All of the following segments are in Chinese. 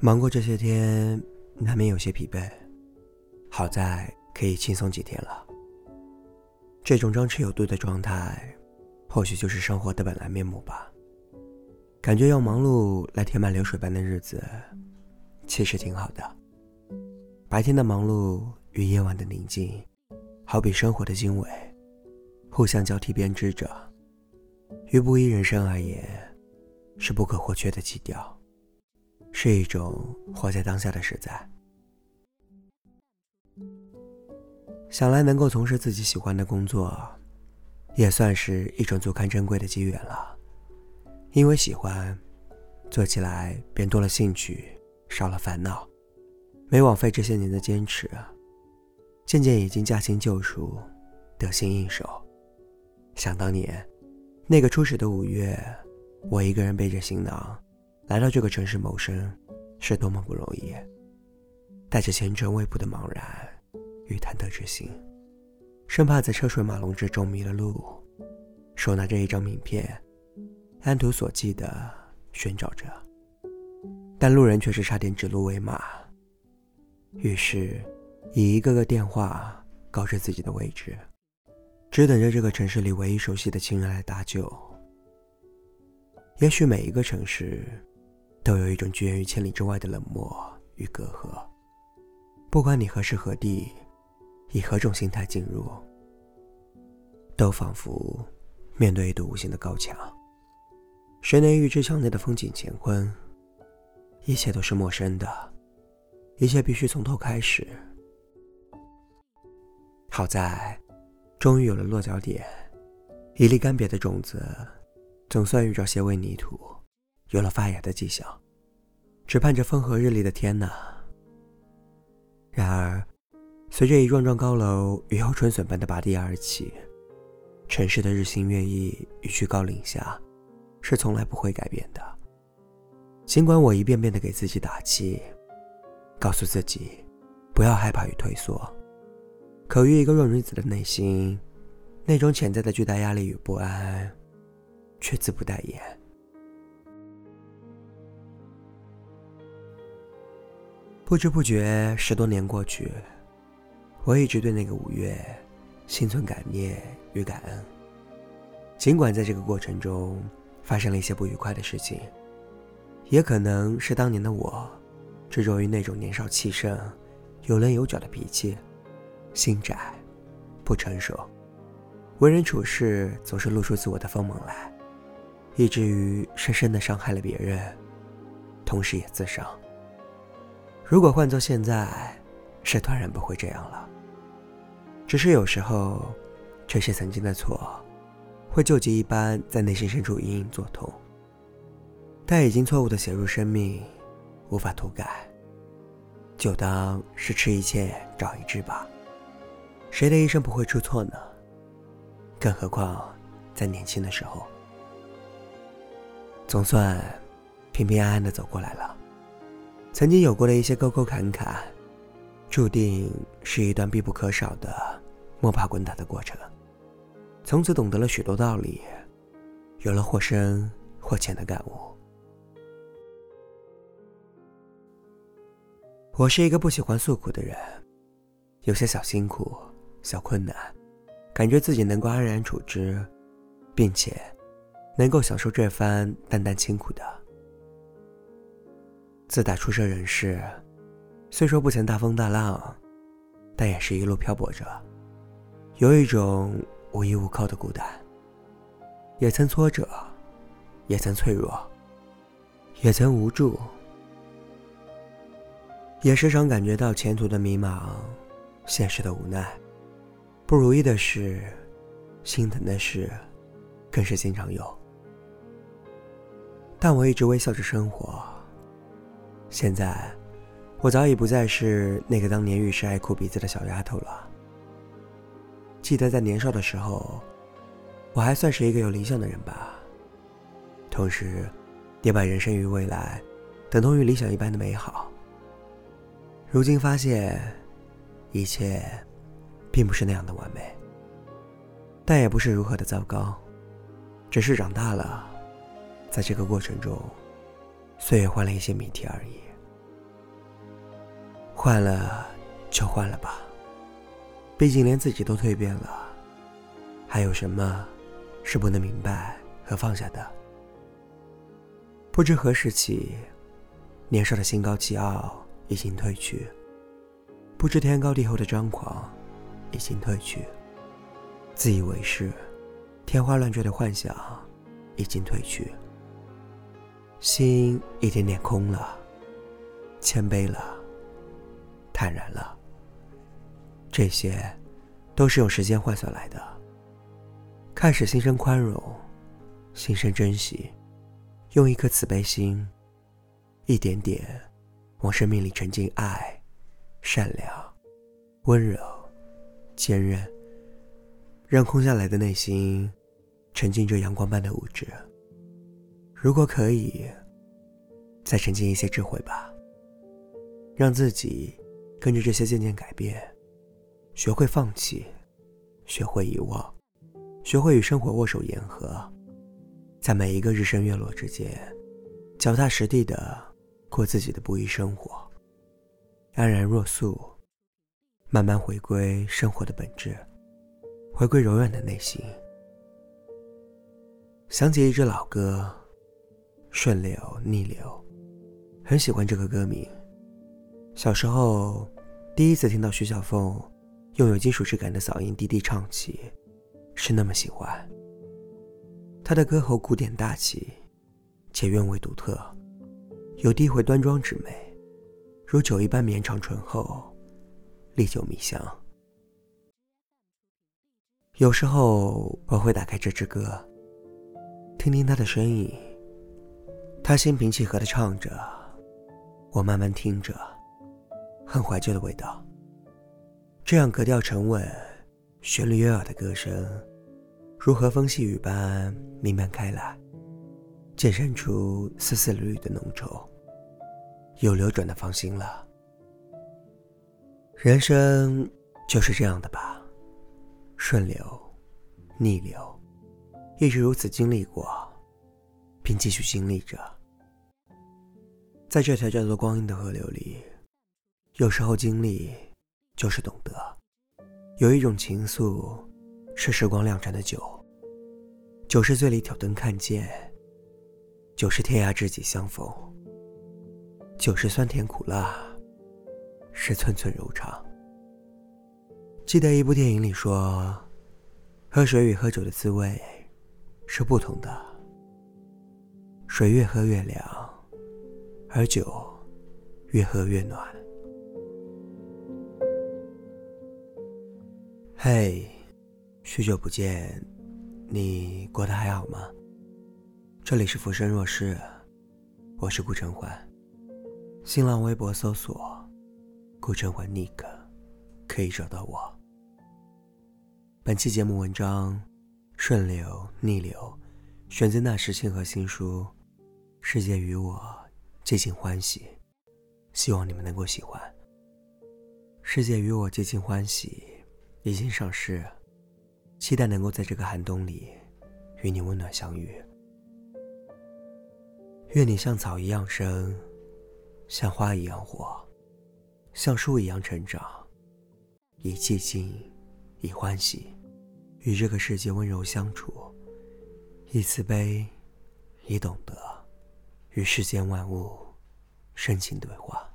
忙过这些天，难免有些疲惫。好在可以轻松几天了。这种张弛有度的状态，或许就是生活的本来面目吧。感觉用忙碌来填满流水般的日子，其实挺好的。白天的忙碌与夜晚的宁静，好比生活的经纬，互相交替编织着。于不一人生而言，是不可或缺的基调。是一种活在当下的实在。想来能够从事自己喜欢的工作，也算是一种足堪珍贵的机缘了。因为喜欢，做起来便多了兴趣，少了烦恼，没枉费这些年的坚持，渐渐已经驾轻就熟，得心应手。想当年，那个初始的五月，我一个人背着行囊。来到这个城市谋生，是多么不容易！带着前程未卜的茫然与忐忑之心，生怕在车水马龙之中迷了路，手拿着一张名片，按图索骥地寻找着，但路人却是差点指鹿为马。于是，以一个个电话告知自己的位置，只等着这个城市里唯一熟悉的亲人来搭救。也许每一个城市。都有一种拒源于千里之外的冷漠与隔阂。不管你何时何地，以何种心态进入，都仿佛面对一堵无形的高墙。谁能预知墙内的风景乾坤？一切都是陌生的，一切必须从头开始。好在，终于有了落脚点，一粒干瘪的种子，总算遇着些微泥土。有了发芽的迹象，只盼着风和日丽的天呢。然而，随着一幢幢高楼雨后春笋般的拔地而起，城市的日新月异与居高临下，是从来不会改变的。尽管我一遍遍的给自己打气，告诉自己不要害怕与退缩，可于一个弱女子的内心，那种潜在的巨大压力与不安，却自不待言。不知不觉，十多年过去，我一直对那个五月心存感念与感恩。尽管在这个过程中发生了一些不愉快的事情，也可能是当年的我执着于那种年少气盛、有棱有角的脾气，心窄、不成熟，为人处事总是露出自我的锋芒来，以至于深深的伤害了别人，同时也自伤。如果换做现在，是当然不会这样了。只是有时候，这些曾经的错，会旧疾一般在内心深处隐隐作痛。但已经错误的写入生命，无法涂改，就当是吃一堑长一智吧。谁的一生不会出错呢？更何况在年轻的时候，总算平平安安的走过来了。曾经有过的一些沟沟坎坎，注定是一段必不可少的摸爬滚打的过程。从此懂得了许多道理，有了或深或浅的感悟。我是一个不喜欢诉苦的人，有些小辛苦、小困难，感觉自己能够安然处之，并且能够享受这番淡淡清苦的。自打出生人世，虽说不曾大风大浪，但也是一路漂泊着，有一种无依无靠的孤单。也曾挫折，也曾脆弱，也曾无助，也时常感觉到前途的迷茫，现实的无奈，不如意的事，心疼的事，更是经常有。但我一直微笑着生活。现在，我早已不再是那个当年遇事爱哭鼻子的小丫头了。记得在年少的时候，我还算是一个有理想的人吧，同时，也把人生与未来等同于理想一般的美好。如今发现，一切并不是那样的完美，但也不是如何的糟糕，只是长大了，在这个过程中。岁月换了一些谜题而已。换了就换了吧，毕竟连自己都蜕变了，还有什么是不能明白和放下的？不知何时起，年少的心高气傲已经褪去，不知天高地厚的张狂已经褪去，自以为是、天花乱坠的幻想已经褪去，心一点点空了，谦卑了。坦然了，这些都是用时间换算来的。开始心生宽容，心生珍惜，用一颗慈悲心，一点点往生命里沉浸爱、善良、温柔、坚韧，让空下来的内心沉浸着阳光般的物质。如果可以，再沉浸一些智慧吧，让自己。跟着这些渐渐改变，学会放弃，学会遗忘，学会与生活握手言和，在每一个日升月落之间，脚踏实地的过自己的不易生活，安然若素，慢慢回归生活的本质，回归柔软的内心。想起一支老歌，《顺流逆流》，很喜欢这个歌名。小时候，第一次听到徐小凤用有金属质感的嗓音低低唱起，是那么喜欢。她的歌喉古典大气，且韵味独特，有低回端庄之美，如酒一般绵长醇厚，历久弥香。有时候我会打开这支歌，听听她的声音，他心平气和的唱着，我慢慢听着。很怀旧的味道。这样格调沉稳、旋律悦耳的歌声，如和风细雨般弥漫开来，渐生出丝丝缕缕的浓稠。有流转的芳心了。人生就是这样的吧，顺流、逆流，一直如此经历过，并继续经历着，在这条叫做光阴的河流里。有时候经历就是懂得，有一种情愫是时光酿成的酒，酒是醉里挑灯看剑，酒是天涯知己相逢，酒是酸甜苦辣，是寸寸柔肠。记得一部电影里说，喝水与喝酒的滋味是不同的，水越喝越凉，而酒越喝越暖。嘿，许久不见，你过得还好吗？这里是浮生若世，我是顾晨欢。新浪微博搜索“顾晨欢 Nick”，可以找到我。本期节目文章《顺流逆流》，选自那时星河新书《世界与我皆尽欢喜》，希望你们能够喜欢。世界与我皆尽欢喜。已经上市，期待能够在这个寒冬里与你温暖相遇。愿你像草一样生，像花一样活，像树一样成长，以寂静，以欢喜，与这个世界温柔相处，以慈悲，以懂得，与世间万物深情对话。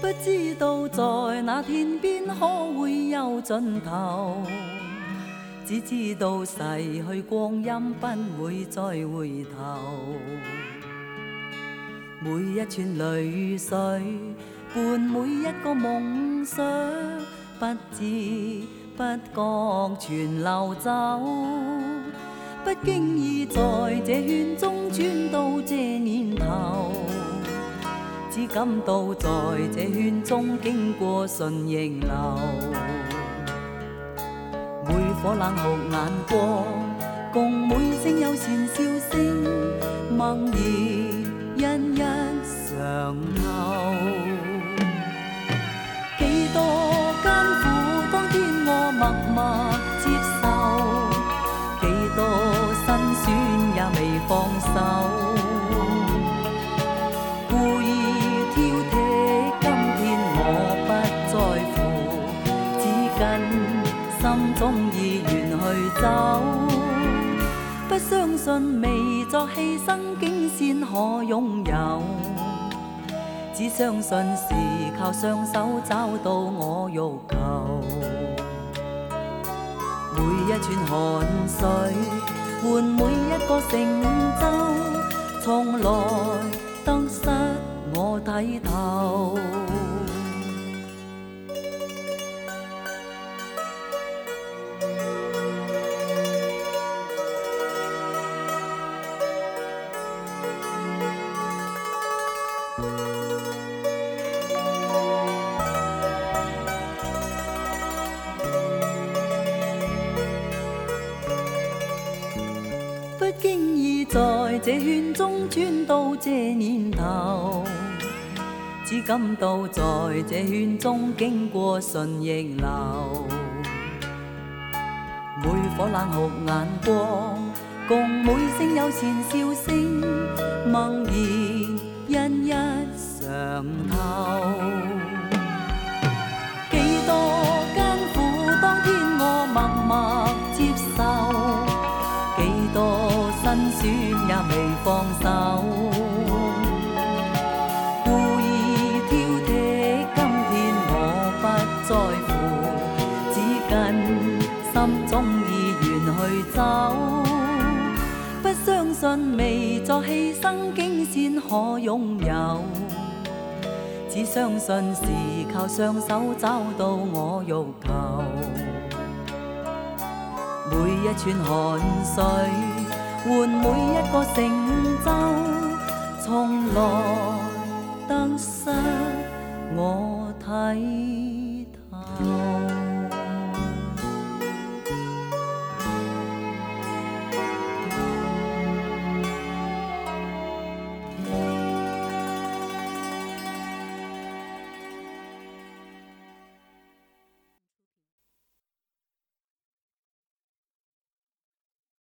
不知道在那天边可会有尽头，只知道逝去光阴不会再回头。每一串泪水伴每一个梦想，不知不觉全流走。不经意在这圈中转到这年头。只感到在这圈中经过顺逆流，火冷酷眼光共每声友善笑声，默然一一上透。几多艰苦，当天我默默接受；几多辛酸，也未放手。心意愿去走。不相信未作牺牲，竟先可拥有。只相信是靠双手找到我欲求。每一串汗水换每一个成就，从来得失我睇透。不经意在这圈中转到这年头，只感到在这圈中经过顺逆流。每颗冷酷眼光，共每声友善笑声，默然一一上透。心中意愿去走。不相信未作牺牲，竟先可拥有。只相信是靠双手找到我欲求。每一串汗水换每一个成就，从来得失我睇透。